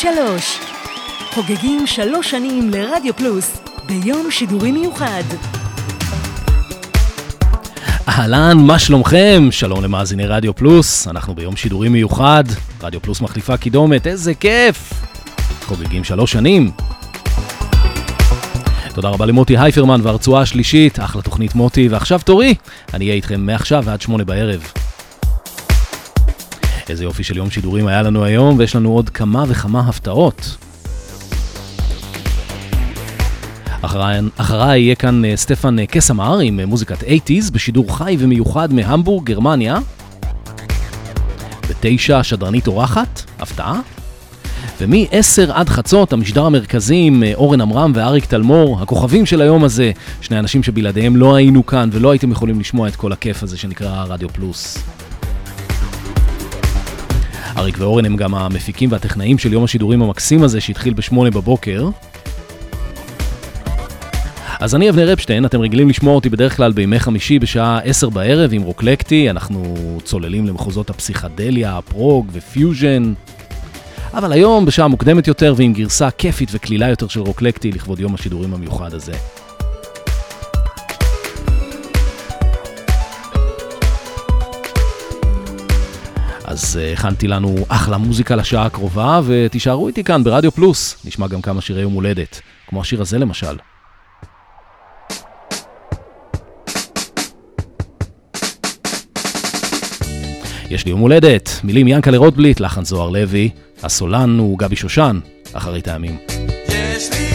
שלוש. חוגגים שלוש שנים לרדיו פלוס ביום שידורי מיוחד. אהלן, מה שלומכם? שלום למאזיני רדיו פלוס, אנחנו ביום שידורי מיוחד, רדיו פלוס מחליפה קידומת, איזה כיף! חוגגים שלוש שנים. תודה רבה למוטי הייפרמן והרצועה השלישית, אחלה תוכנית מוטי, ועכשיו תורי, אני אהיה איתכם מעכשיו ועד שמונה בערב. איזה יופי של יום שידורים היה לנו היום, ויש לנו עוד כמה וכמה הפתעות. אחריי יהיה כאן אה, סטפן אה, קסמר עם אה, מוזיקת 80's בשידור חי ומיוחד מהמבורג, גרמניה. בתשע, שדרנית אורחת, הפתעה. ומ-10 עד חצות, המשדר המרכזי עם אורן עמרם ואריק תלמור, הכוכבים של היום הזה, שני אנשים שבלעדיהם לא היינו כאן ולא הייתם יכולים לשמוע את כל הכיף הזה שנקרא רדיו פלוס. אריק ואורן הם גם המפיקים והטכנאים של יום השידורים המקסים הזה שהתחיל בשמונה בבוקר. אז אני אבנר אפשטיין, אתם רגילים לשמוע אותי בדרך כלל בימי חמישי בשעה 10 בערב עם רוקלקטי, אנחנו צוללים למחוזות הפסיכדליה, הפרוג ופיוז'ן. אבל היום בשעה מוקדמת יותר ועם גרסה כיפית וקלילה יותר של רוקלקטי לכבוד יום השידורים המיוחד הזה. אז uh, הכנתי לנו אחלה מוזיקה לשעה הקרובה, ותישארו איתי כאן ברדיו פלוס, נשמע גם כמה שירי יום הולדת, כמו השיר הזה למשל. יש לי יום הולדת, מילים ינקלה רוטבליט, לחן זוהר לוי, הסולן הוא גבי שושן, אחרית הימים. יש לי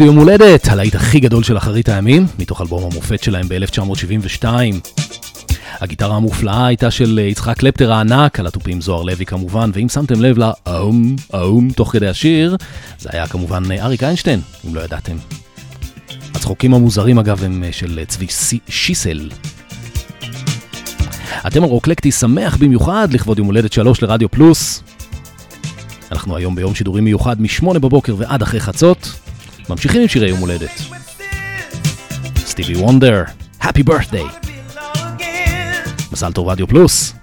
יום הולדת, הלהיט הכי גדול של אחרית הימים, מתוך אלבום המופת שלהם ב-1972. הגיטרה המופלאה הייתה של יצחק קלפטר הענק, על התופים זוהר לוי כמובן, ואם שמתם לב לאום, האום, תוך כדי השיר, זה היה כמובן אריק איינשטיין, אם לא ידעתם. הצחוקים המוזרים אגב הם של צבי שיסל. אתם על רוקלקטי שמח במיוחד לכבוד יום הולדת שלוש לרדיו פלוס. אנחנו היום ביום שידורים מיוחד משמונה בבוקר ועד אחרי חצות. ממשיכים עם שירי יום הולדת. סטיבי וונדר, Happy Birthday. מזל טוב רדיו פלוס.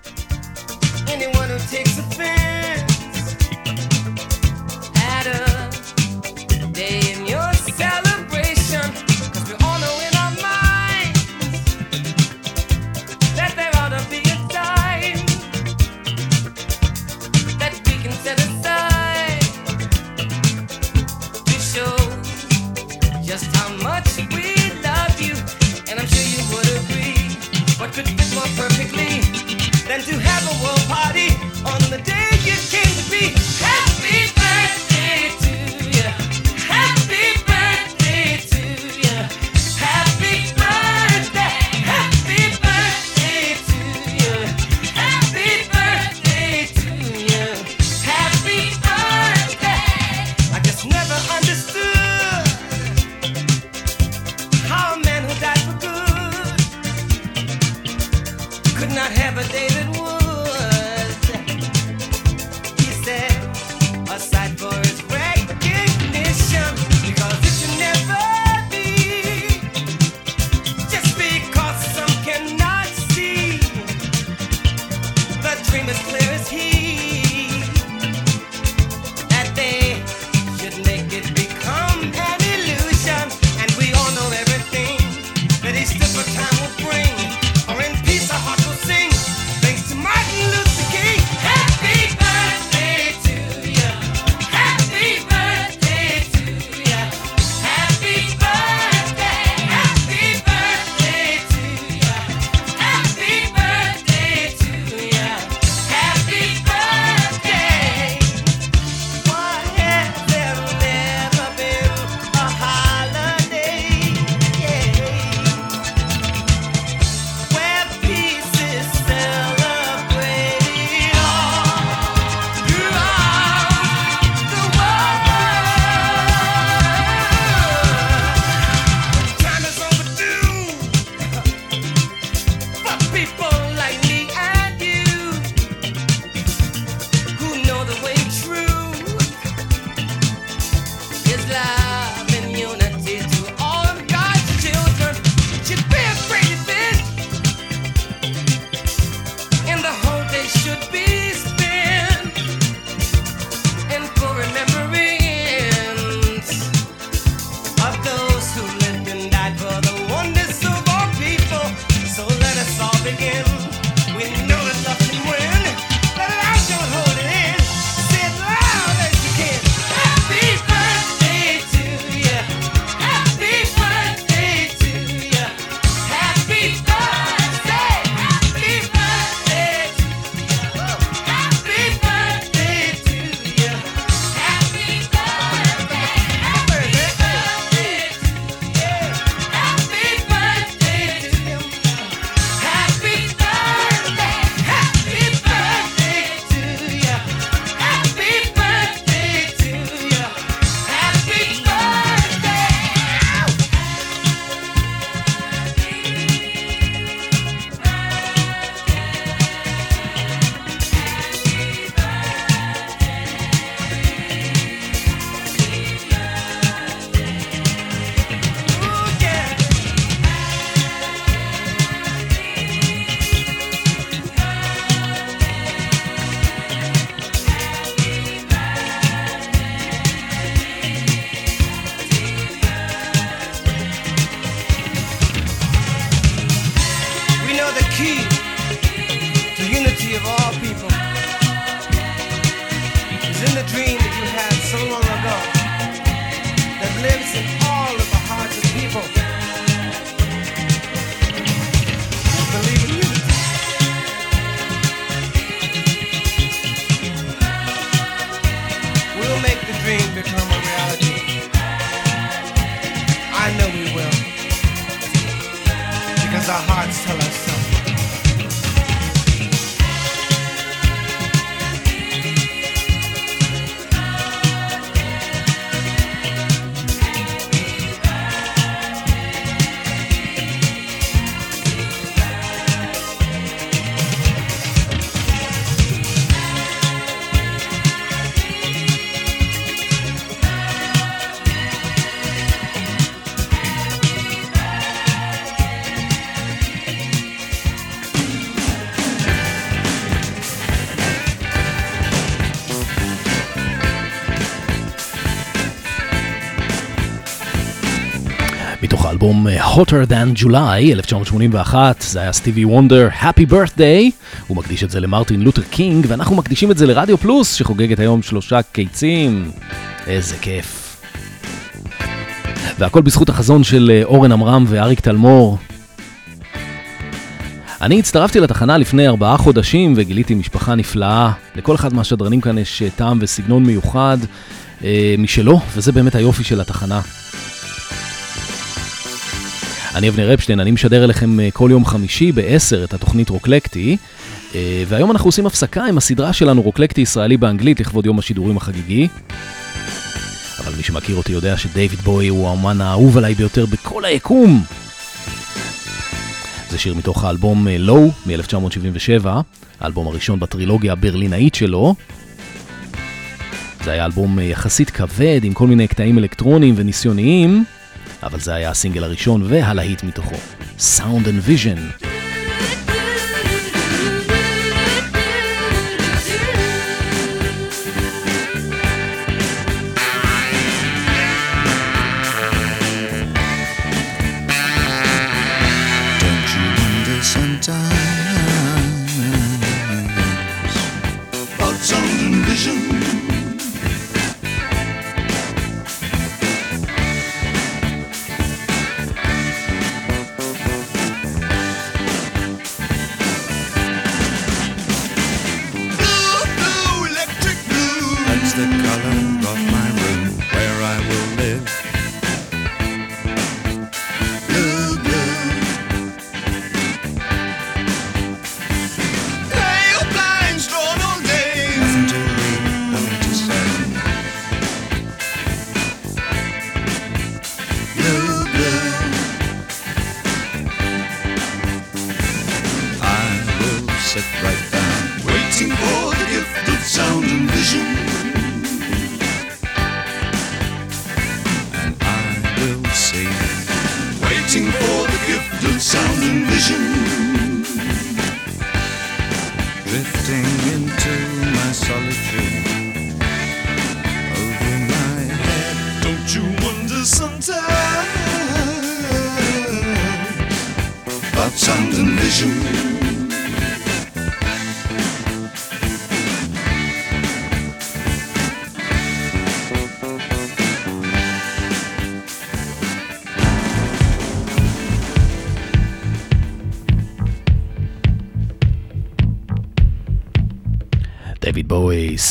האלבום אה, Hotter Than July, 1981, זה היה סטיבי וונדר, Happy Birthday, הוא מקדיש את זה למרטין לותר קינג, ואנחנו מקדישים את זה לרדיו פלוס, שחוגגת היום שלושה קיצים. איזה כיף. והכל בזכות החזון של אה, אורן עמרם ואריק תלמור. אני הצטרפתי לתחנה לפני ארבעה חודשים וגיליתי משפחה נפלאה. לכל אחד מהשדרנים כאן יש אה, טעם וסגנון מיוחד אה, משלו, וזה באמת היופי של התחנה. אני אבנר אפשטיין, אני משדר אליכם אה, כל יום חמישי ב-10 את התוכנית רוקלקטי, אה, והיום אנחנו עושים הפסקה עם הסדרה שלנו רוקלקטי ישראלי באנגלית לכבוד יום השידורים החגיגי. אבל מי שמכיר אותי יודע שדייוויד בוי הוא האומן האהוב עליי ביותר בכל היקום. זה שיר מתוך האלבום לואו מ-1977, האלבום הראשון בטרילוגיה הברלינאית שלו. זה היה אלבום יחסית כבד עם כל מיני קטעים אלקטרוניים וניסיוניים. אבל זה היה הסינגל הראשון והלהיט מתוכו, Sound and Vision.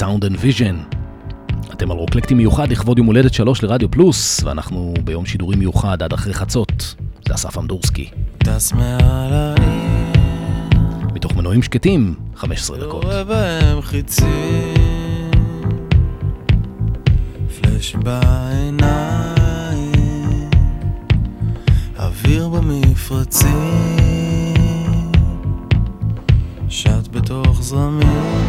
Sound and Vision. אתם על רוקלקטי מיוחד לכבוד יום הולדת שלוש לרדיו פלוס, ואנחנו ביום שידורי מיוחד עד אחרי חצות. זה אסף אמדורסקי. טס מעל העיר מתוך מנועים שקטים, 15 דקות. רואה בהם חיצים, פלאש בעיניים, אוויר במפרצים, שט בתוך זרמים.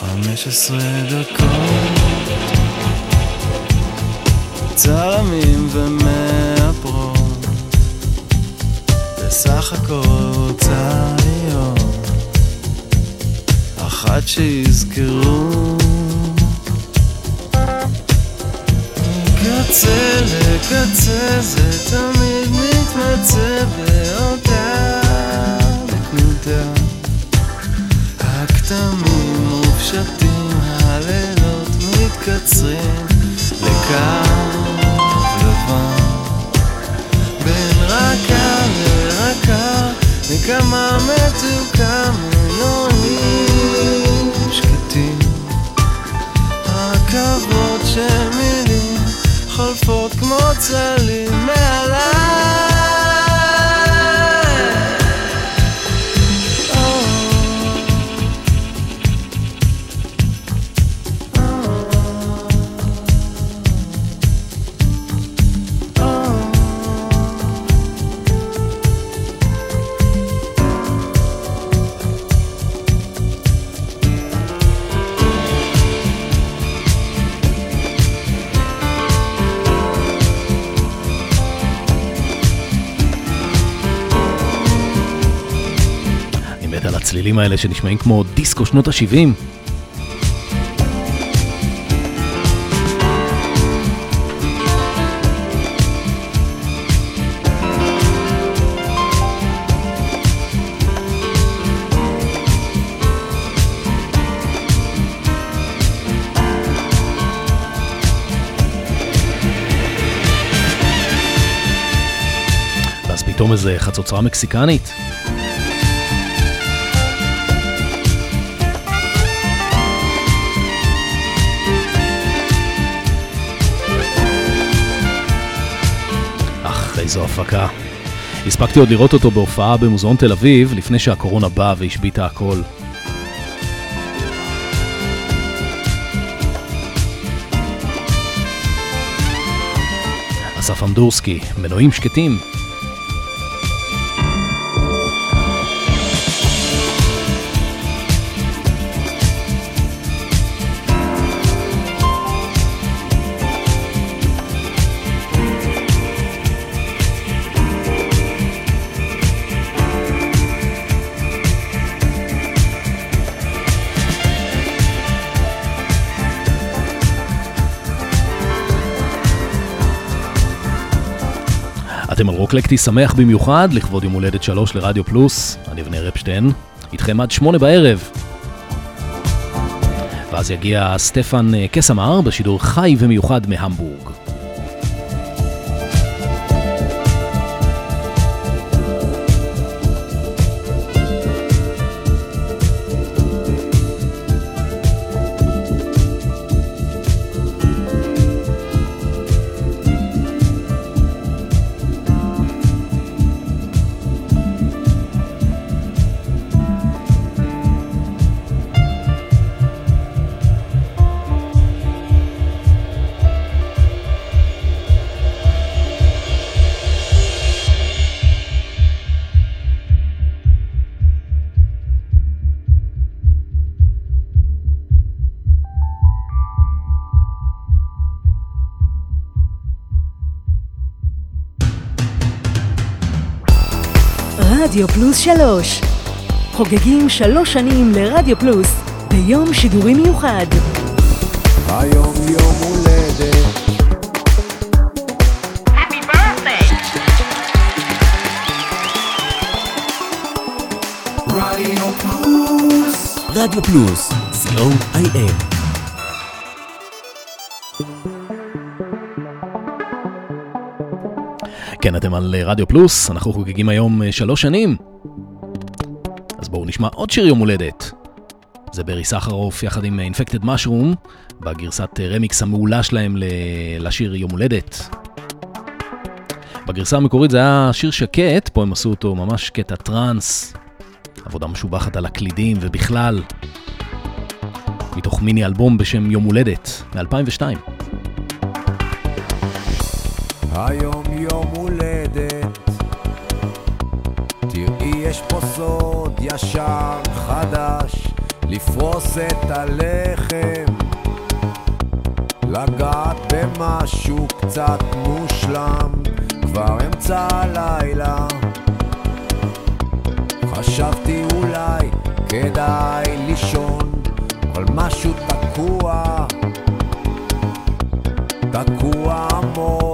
חמש עשרה דקות. צלמים ומאפרות. בסך הכל רוצה להיות אחת שיזכרו. קצה לקצה זה תמיד מתמצא באותה נקודה. הכתמים מופשטים, הלילות מתקצרים לקו לבן. בין רכה לרכה נקמה מתוקה מנועים שקטים. רכבות של מילים חולפות כמו צלים מעליי הצלילים האלה שנשמעים כמו דיסקו שנות ה-70. ואז פתאום איזה חצוצרה מקסיקנית. איזו הפקה. הספקתי עוד לראות אותו בהופעה במוזיאון תל אביב, לפני שהקורונה באה והשביתה הכל. אסף אמדורסקי, מנועים שקטים. רוקלקטי שמח במיוחד, לכבוד יום הולדת שלוש לרדיו פלוס, אני אבנר רפשטיין, איתכם עד שמונה בערב. ואז יגיע סטפן אה, קסמר בשידור חי ומיוחד מהמבורג. רדיו פלוס שלוש. חוגגים שלוש שנים לרדיו פלוס ביום שידורי מיוחד. היום יום הולדת Happy birthday! רדיו פלוס רדיו פלוס, co.il כן, אתם על אה, רדיו פלוס, אנחנו חוגגים היום אה, שלוש שנים. אז בואו נשמע עוד שיר יום הולדת. זה ברי סחרוף יחד עם אינפקטד משרום, בגרסת אה, רמיקס המעולה שלהם לשיר יום הולדת. בגרסה המקורית זה היה שיר שקט, פה הם עשו אותו ממש קטע טראנס, עבודה משובחת על הקלידים ובכלל, מתוך מיני אלבום בשם יום הולדת, מ-2002. היום יש פה סוד ישר חדש לפרוס את הלחם. לגעת במשהו קצת מושלם כבר אמצע הלילה. חשבתי אולי כדאי לישון אבל משהו תקוע. תקוע עמוק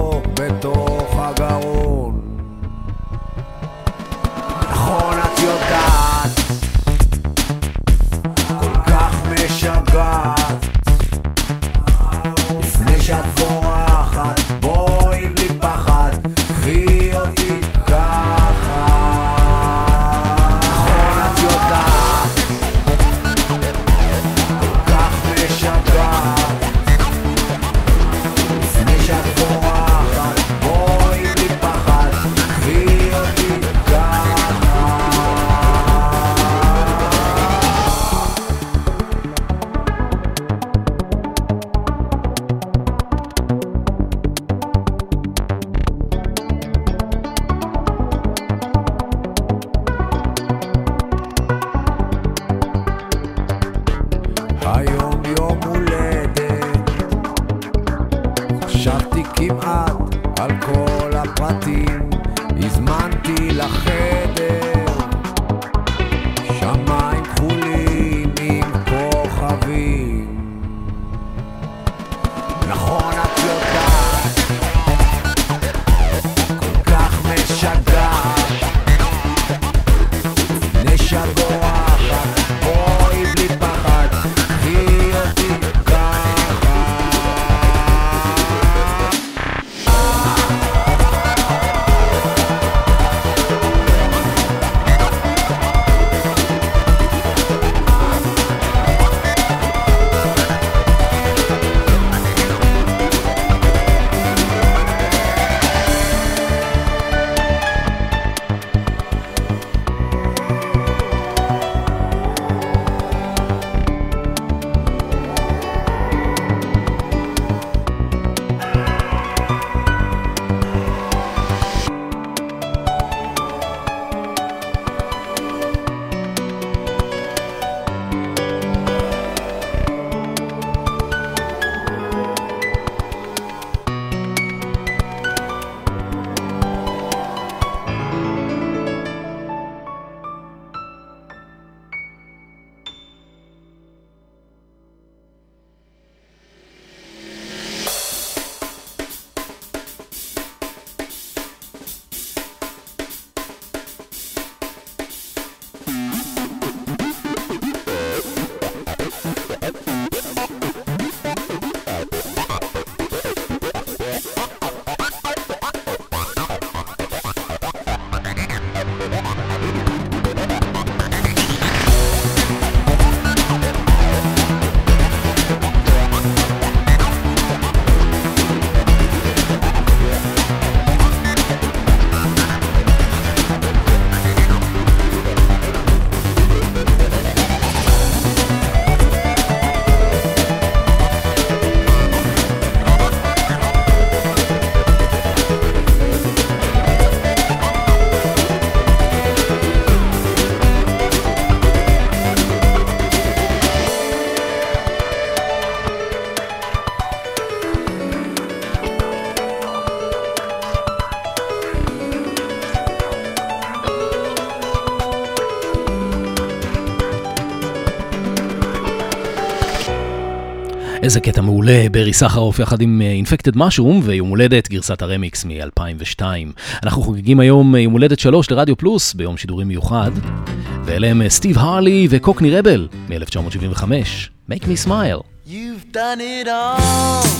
איזה קטע מעולה, ברי סחרוף יחד עם אינפקטד משום ויום הולדת גרסת הרמיקס מ-2002. אנחנו חוגגים היום יום הולדת 3 לרדיו פלוס ביום שידורים מיוחד, ואלה הם סטיב הרלי וקוקני רבל מ-1975, Make Me Smile. You've done it all.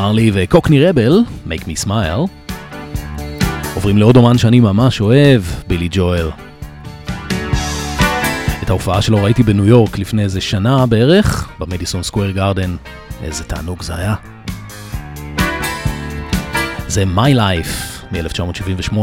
הרלי וקוקני רבל, make me smile. עוברים לעוד אומן שאני ממש אוהב, בילי ג'ואל. את ההופעה שלו ראיתי בניו יורק לפני איזה שנה בערך, במדיסון סקוויר גארדן. איזה תענוג זה היה. זה My Life מ-1978.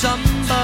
怎不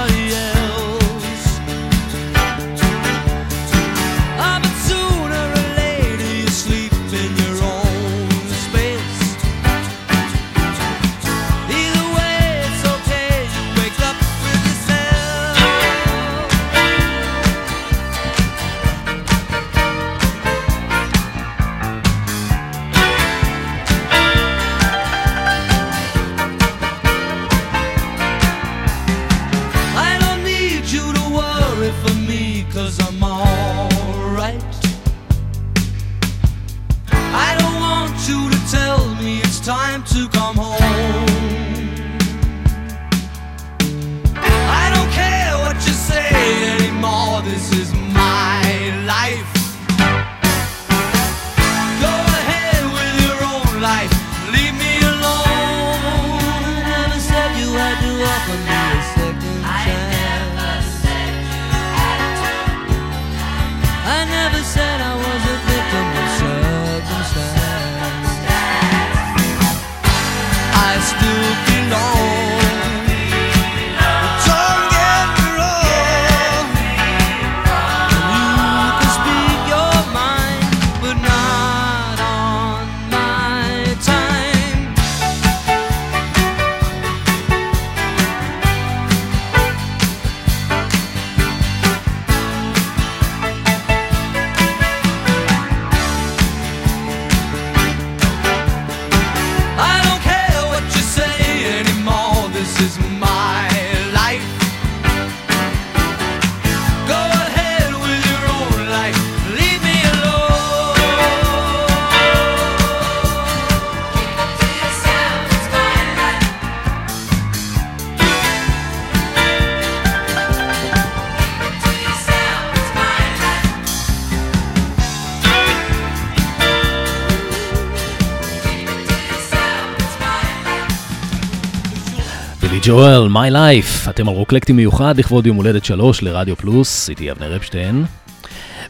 ג'ואל, מיי לייף, אתם על רוקלקטי מיוחד לכבוד יום הולדת שלוש לרדיו פלוס, איתי אבנר אפשטיין.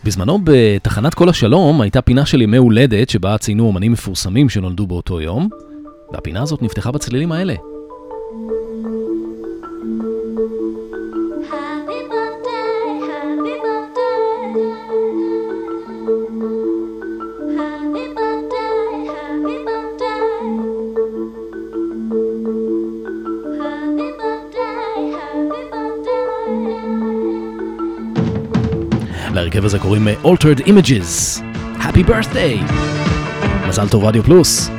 בזמנו בתחנת כל השלום הייתה פינה של ימי הולדת שבה ציינו אומנים מפורסמים שנולדו באותו יום, והפינה הזאת נפתחה בצלילים האלה. הזה קוראים Altered Images. Happy birthday! מזל טוב רדיו פלוס.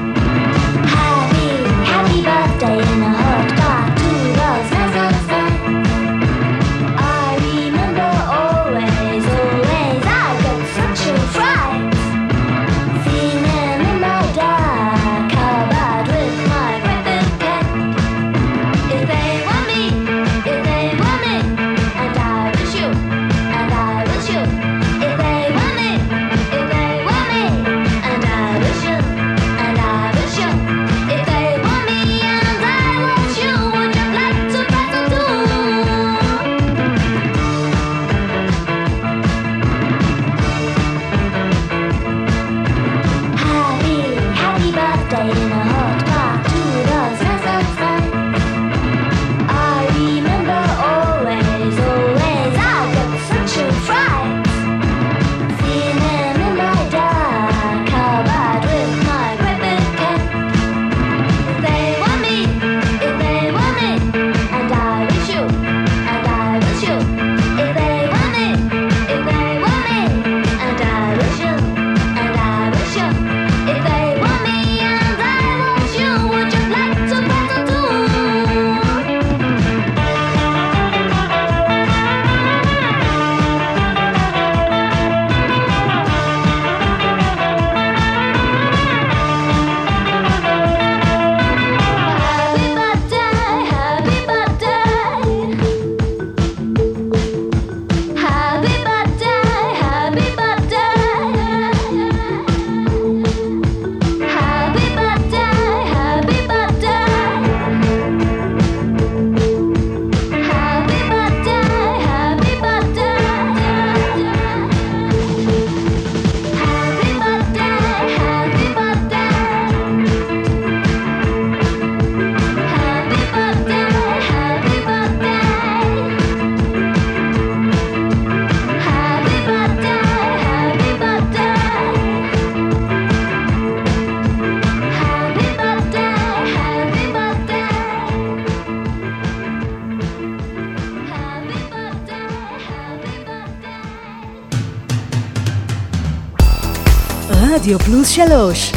פלוס 3.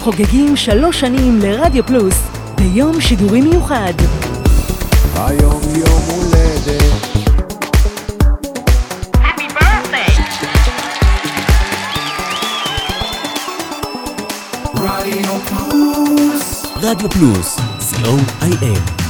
חוגגים שלוש שנים לרדיו פלוס ביום שידורי מיוחד. היום יום הולדת רדיו פלוס רדיו פלוס, co.il.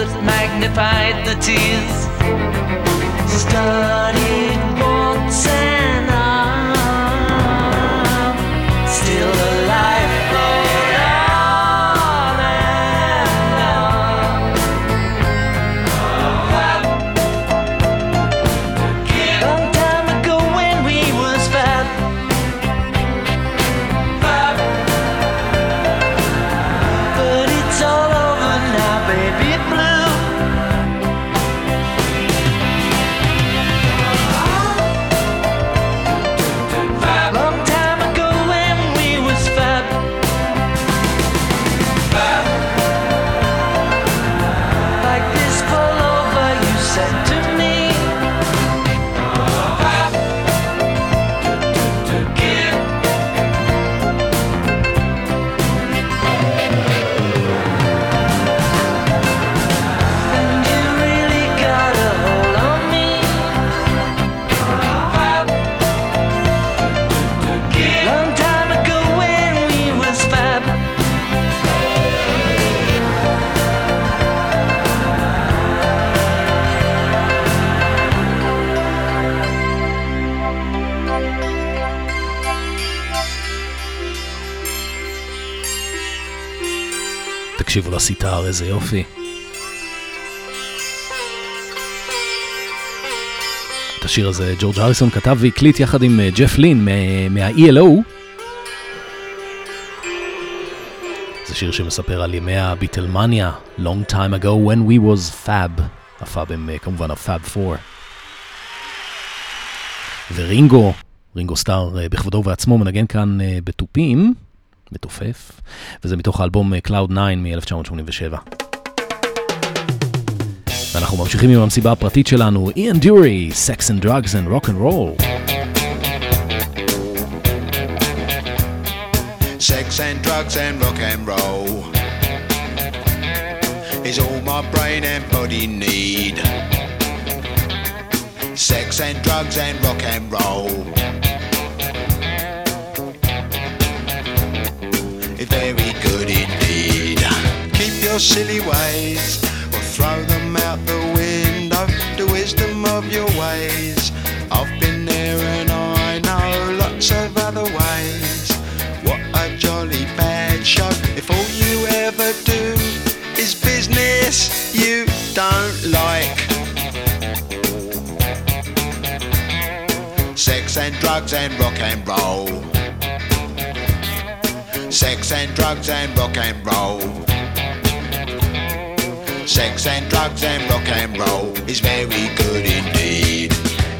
that magnified the tears. Started once תקשיבו לסיטאר, איזה יופי. את השיר הזה ג'ורג' הריסון כתב והקליט יחד עם אה, ג'ף לין מה- מה-ELO. זה שיר שמספר על ימי הביטלמניה, Long time ago when we was fab. הפאב הם אה, כמובן הפאב 4. ורינגו, רינגו סטאר אה, בכבודו ובעצמו מנגן כאן בתופים, מתופף, וזה מתוך האלבום אה, Cloud 9 מ-1987. ואנחנו ממשיכים עם המסיבה הפרטית שלנו, איאן דיורי, Sex and Drugs and Rock and Roll. Sex and drugs and rock and roll is all my brain and body need. Sex and drugs and rock and roll very good indeed. Keep your silly ways, or throw them out the window. The wisdom of your ways. I've been there and I know lots of other ways. What a jolly bad show. If all you ever do is business you don't like. Sex and drugs and rock and roll Sex and drugs and rock and roll. Sex and drugs and rock and roll is very good indeed.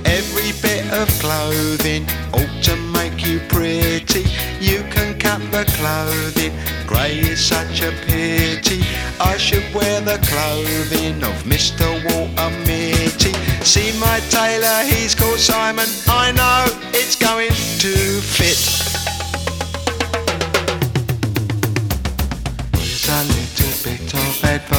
Every bit of clothing ought to make you pretty. You can cut the clothing, grey is such a pity. I should wear the clothing of Mr. Walter Mitty. See my tailor, he's called Simon. I know it's going to fit.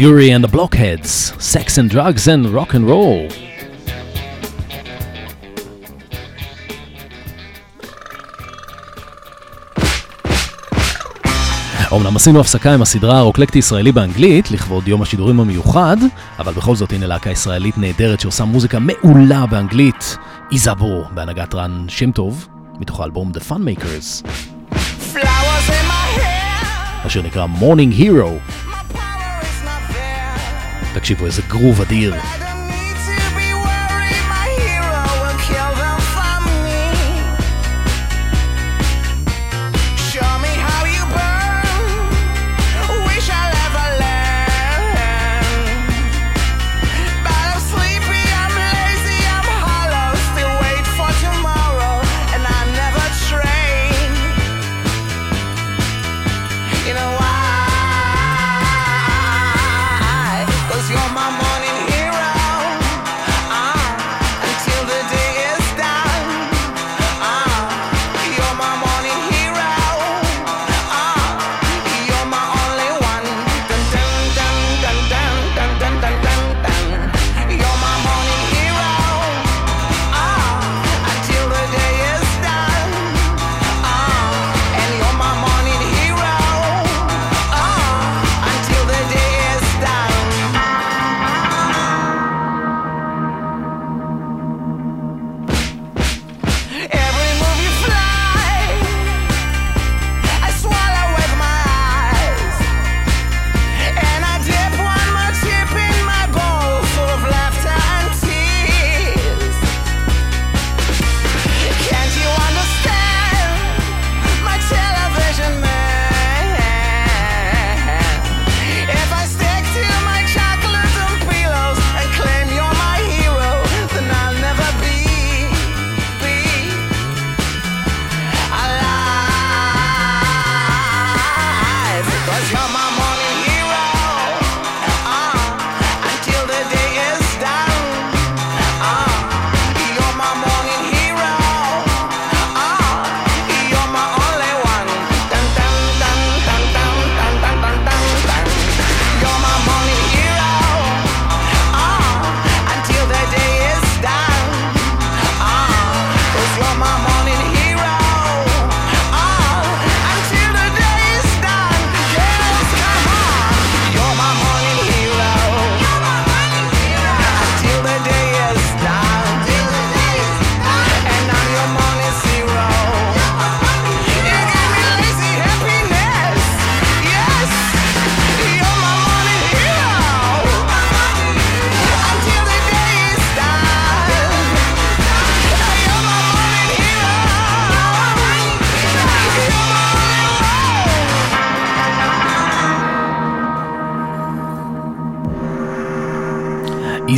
Dury and the Blockheads, Sex and Drugs and Rock and Roll. אמנם עשינו הפסקה עם הסדרה הרוקלקטי ישראלי באנגלית לכבוד יום השידורים המיוחד, אבל בכל זאת הנה להקה ישראלית נהדרת שעושה מוזיקה מעולה באנגלית, איזאבו בהנהגת רן שם טוב, מתוך האלבום The Fun Makers, אשר נקרא Morning Hero. תקשיבו איזה גרוב אדיר.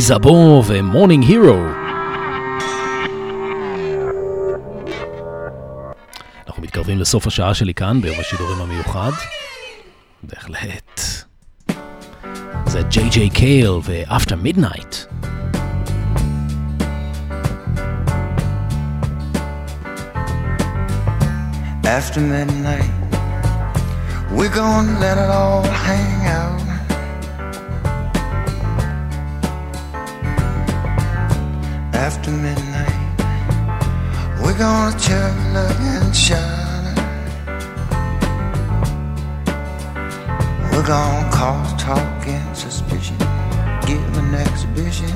איזבו ו Morning Hero. אנחנו מתקרבים לסוף השעה שלי כאן ביום השידורים המיוחד. בהחלט. זה ג'יי ג'יי קייל ו-After Midnight. After midnight, we're gonna let it all hang out. After midnight, we're gonna chug, look, and shine. We're gonna cause talk and suspicion, give an exhibition,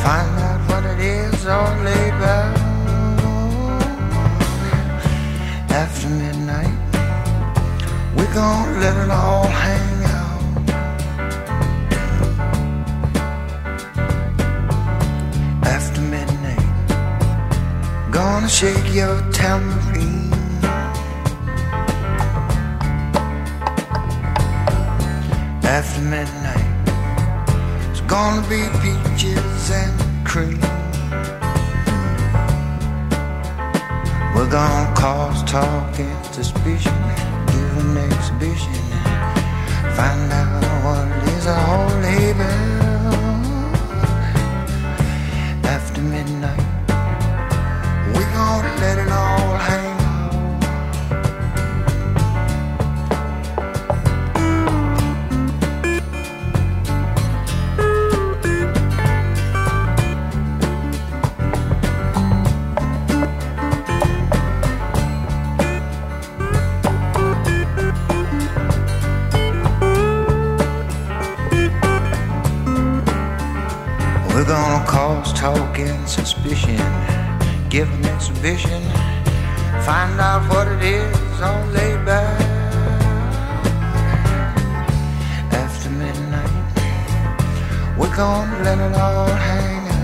find out what it is all about. After midnight, we're gonna let it all hang gonna shake your tambourine. After midnight, it's gonna be peaches and cream. We're gonna cause talk and suspicion, give an exhibition, find out what is is all about. After midnight, gonna let it all hang. We're gonna cause talk and suspicion, Give an exhibition, find out what it is on labor. After midnight, we're gonna let it all hang out.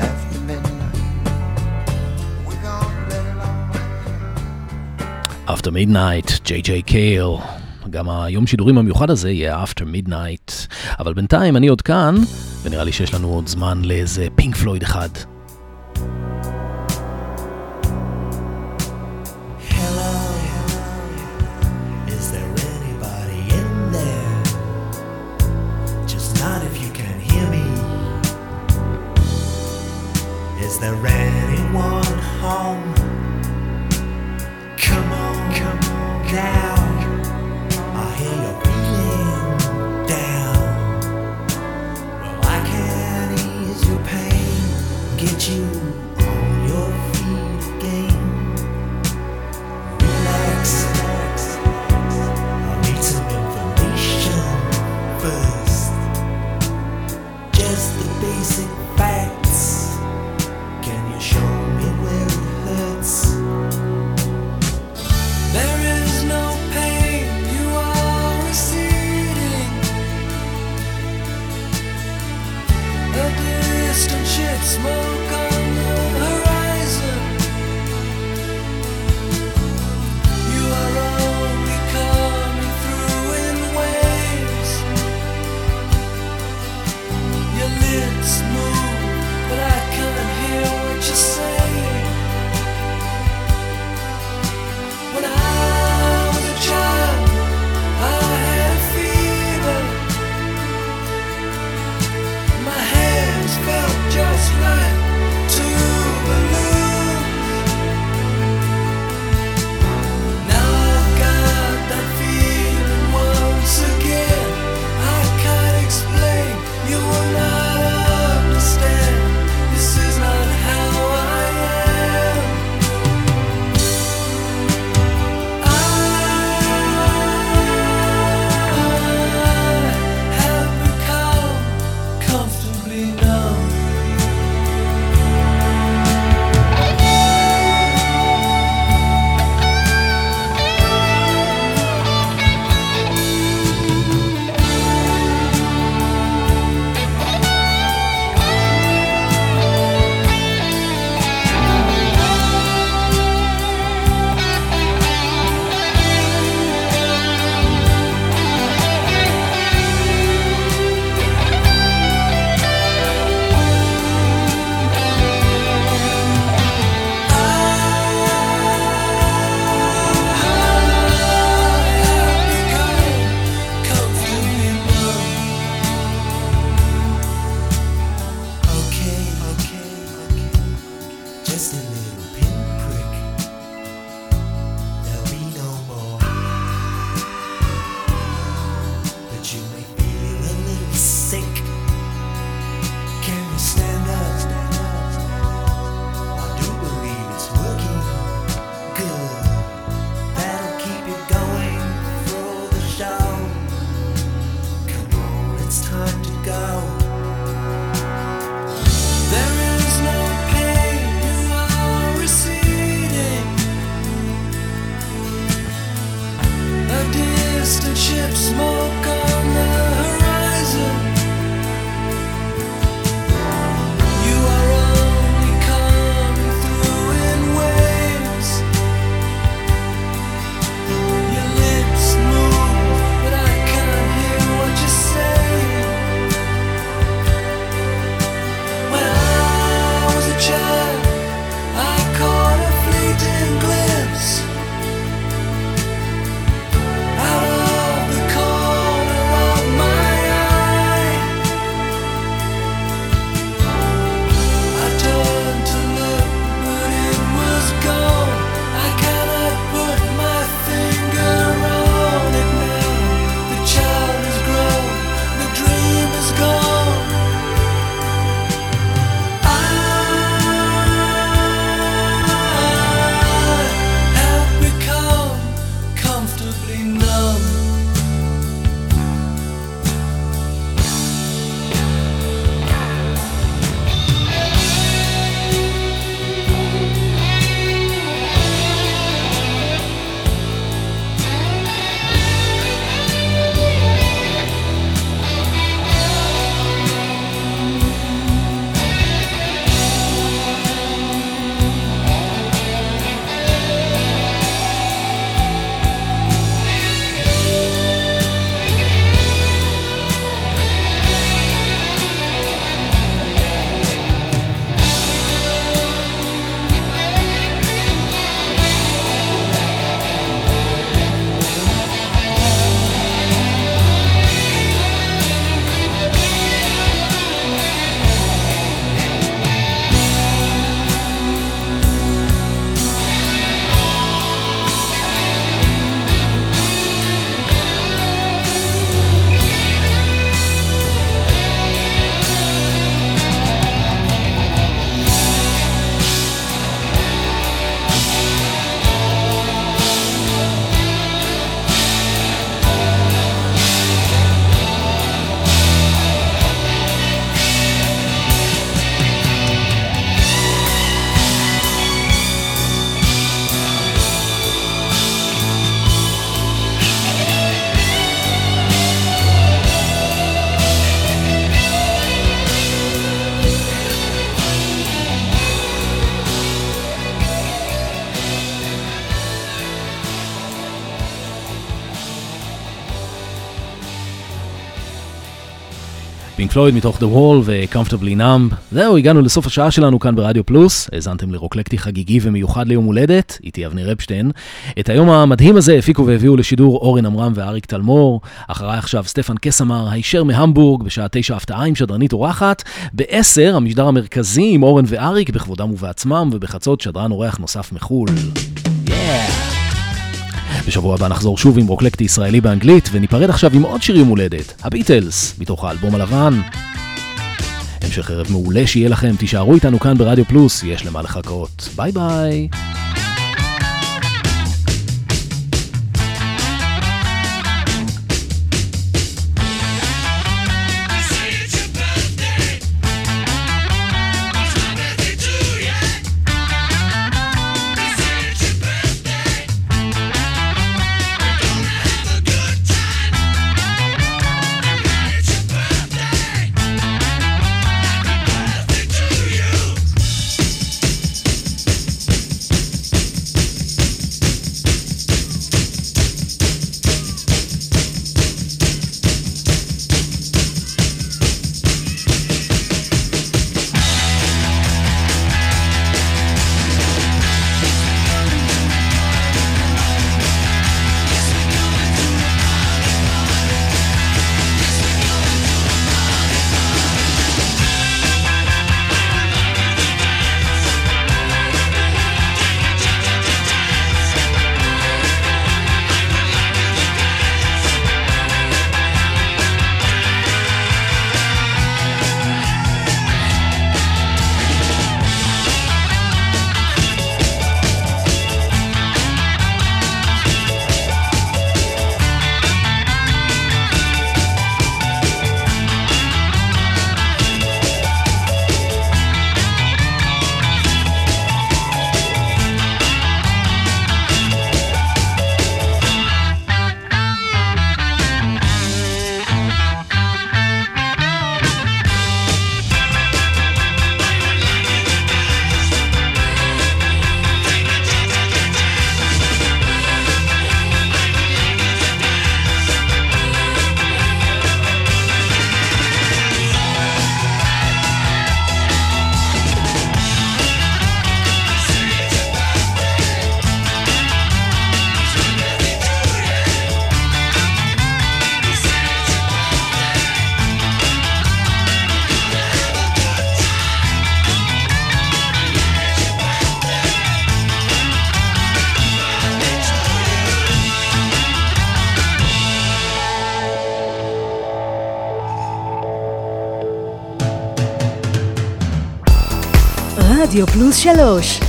After midnight, After midnight, JJ Cale. גם היום שידורים המיוחד הזה יהיה After Midnight. אבל בינתיים אני עוד כאן, ונראה לי שיש לנו עוד זמן לאיזה פינק פלויד אחד. פינק פלויד מתוך The Wall ו-Comfortably Numb. זהו, הגענו לסוף השעה שלנו כאן ברדיו פלוס. האזנתם לרוקלקטי חגיגי ומיוחד ליום הולדת, איתי אבנר אפשטיין. את היום המדהים הזה הפיקו והביאו לשידור אורן עמרם ואריק טלמור. אחריי עכשיו סטפן קסמר, הישר מהמבורג, בשעה תשע הפתעה עם שדרנית אורחת. בעשר, המשדר המרכזי עם אורן ואריק בכבודם ובעצמם, ובחצות שדרן אורח נוסף מחו"ל. בשבוע הבא נחזור שוב עם רוקלקטי ישראלי באנגלית, וניפרד עכשיו עם עוד שיר יום הולדת, הביטלס, מתוך האלבום הלבן. המשך ערב מעולה שיהיה לכם, תישארו איתנו כאן ברדיו פלוס, יש למה לחכות. ביי ביי. רדיו פלוס שלוש.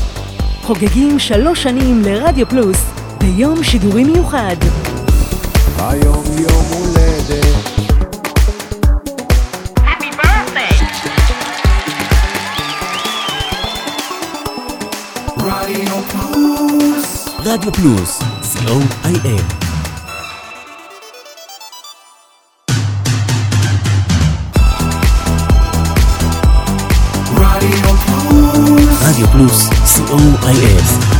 חוגגים שלוש שנים לרדיו פלוס ביום שידורי מיוחד. היום יום הולדת רדיו פלוס רדיו פלוס, co.il. רדיו פלוס רדיו פלוס, co.il.